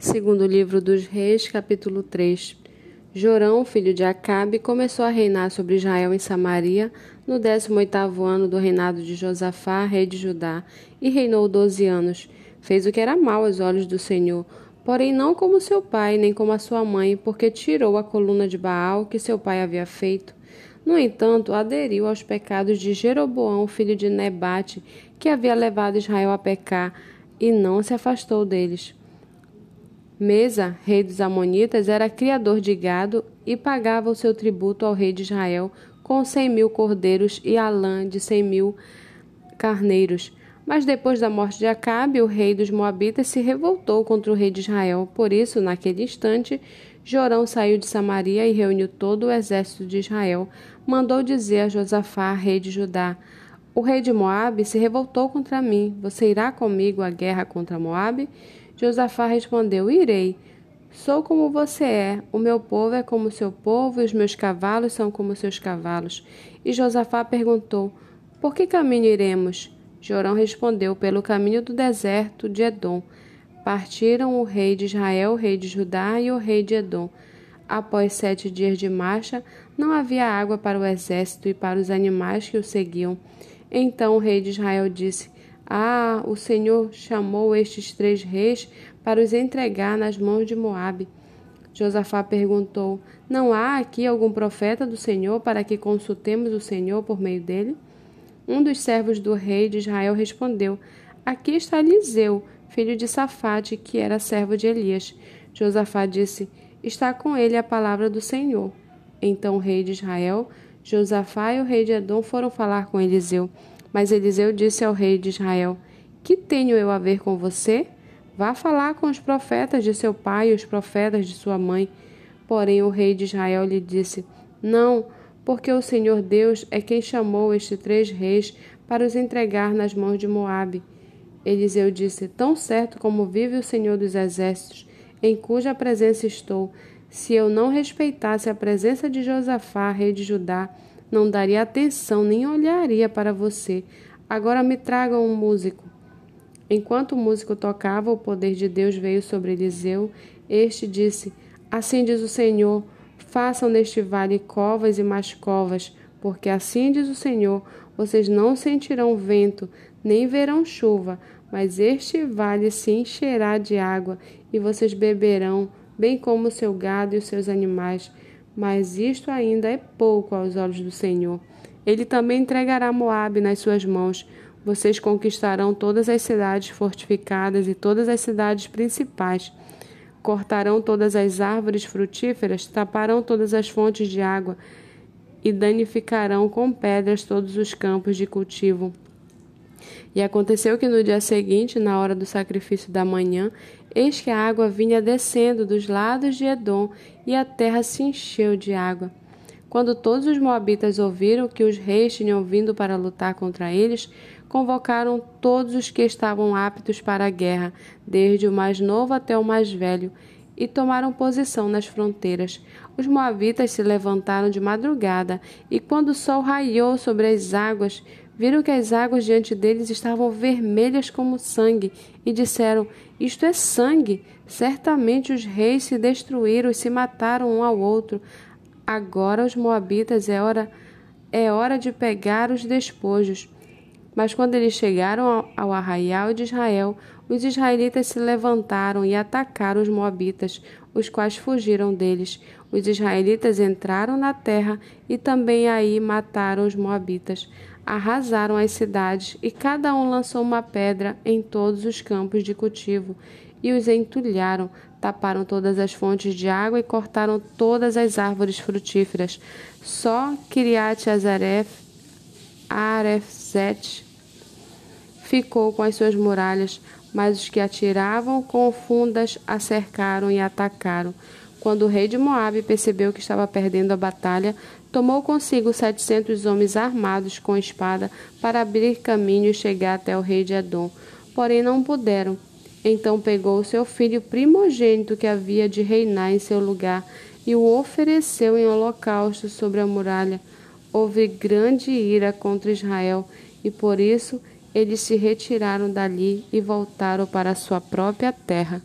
Segundo livro dos Reis, capítulo 3. Jorão, filho de Acabe, começou a reinar sobre Israel em Samaria no 18º ano do reinado de Josafá, rei de Judá, e reinou doze anos. Fez o que era mal aos olhos do Senhor, porém não como seu pai, nem como a sua mãe, porque tirou a coluna de Baal que seu pai havia feito. No entanto, aderiu aos pecados de Jeroboão, filho de Nebate, que havia levado Israel a pecar, e não se afastou deles. Mesa, rei dos Amonitas, era criador de gado e pagava o seu tributo ao rei de Israel com cem mil cordeiros e a lã de cem mil carneiros. Mas depois da morte de Acabe, o rei dos Moabitas se revoltou contra o rei de Israel. Por isso, naquele instante, Jorão saiu de Samaria e reuniu todo o exército de Israel. Mandou dizer a Josafá, rei de Judá: O rei de Moabe se revoltou contra mim. Você irá comigo à guerra contra Moabe? Josafá respondeu: Irei. Sou como você é, o meu povo é como seu povo, e os meus cavalos são como seus cavalos. E Josafá perguntou: Por que caminho iremos? Jorão respondeu: Pelo caminho do deserto de Edom. Partiram o rei de Israel, o rei de Judá e o rei de Edom. Após sete dias de marcha, não havia água para o exército e para os animais que o seguiam. Então o rei de Israel disse: ah, o Senhor chamou estes três reis para os entregar nas mãos de Moabe. Josafá perguntou: Não há aqui algum profeta do Senhor para que consultemos o Senhor por meio dele? Um dos servos do rei de Israel respondeu: Aqui está Eliseu, filho de Safate, que era servo de Elias. Josafá disse: Está com ele a palavra do Senhor. Então o rei de Israel, Josafá e o rei de Edom foram falar com Eliseu. Mas Eliseu disse ao rei de Israel: Que tenho eu a ver com você? Vá falar com os profetas de seu pai e os profetas de sua mãe. Porém o rei de Israel lhe disse: Não, porque o Senhor Deus é quem chamou estes três reis para os entregar nas mãos de Moabe. Eliseu disse: Tão certo como vive o Senhor dos exércitos, em cuja presença estou, se eu não respeitasse a presença de Josafá, rei de Judá, não daria atenção nem olharia para você. Agora me tragam um músico. Enquanto o músico tocava, o poder de Deus veio sobre Eliseu. Este disse: Assim diz o Senhor: façam neste vale covas e mais covas, porque assim diz o Senhor: vocês não sentirão vento, nem verão chuva, mas este vale se encherá de água, e vocês beberão, bem como o seu gado e os seus animais mas isto ainda é pouco aos olhos do Senhor. Ele também entregará Moabe nas suas mãos. Vocês conquistarão todas as cidades fortificadas e todas as cidades principais. Cortarão todas as árvores frutíferas, taparão todas as fontes de água e danificarão com pedras todos os campos de cultivo. E aconteceu que no dia seguinte, na hora do sacrifício da manhã, eis que a água vinha descendo dos lados de Edom, e a terra se encheu de água. Quando todos os moabitas ouviram que os reis tinham vindo para lutar contra eles, convocaram todos os que estavam aptos para a guerra, desde o mais novo até o mais velho, e tomaram posição nas fronteiras. Os moabitas se levantaram de madrugada, e quando o sol raiou sobre as águas, viram que as águas diante deles estavam vermelhas como sangue e disseram: Isto é sangue. Certamente os reis se destruíram e se mataram um ao outro. Agora os moabitas é hora é hora de pegar os despojos. Mas quando eles chegaram ao, arraial de Israel, os israelitas se levantaram e atacaram os moabitas, os quais fugiram deles. Os israelitas entraram na terra e também aí mataram os moabitas arrasaram as cidades, e cada um lançou uma pedra em todos os campos de cultivo, e os entulharam, taparam todas as fontes de água e cortaram todas as árvores frutíferas. Só Kiriat Azaref, Arefzet, ficou com as suas muralhas, mas os que atiravam com fundas a cercaram e atacaram. Quando o rei de Moabe percebeu que estava perdendo a batalha, tomou consigo setecentos homens armados com espada para abrir caminho e chegar até o rei de Edom. Porém não puderam. Então pegou seu filho primogênito que havia de reinar em seu lugar e o ofereceu em holocausto sobre a muralha. Houve grande ira contra Israel e por isso eles se retiraram dali e voltaram para sua própria terra.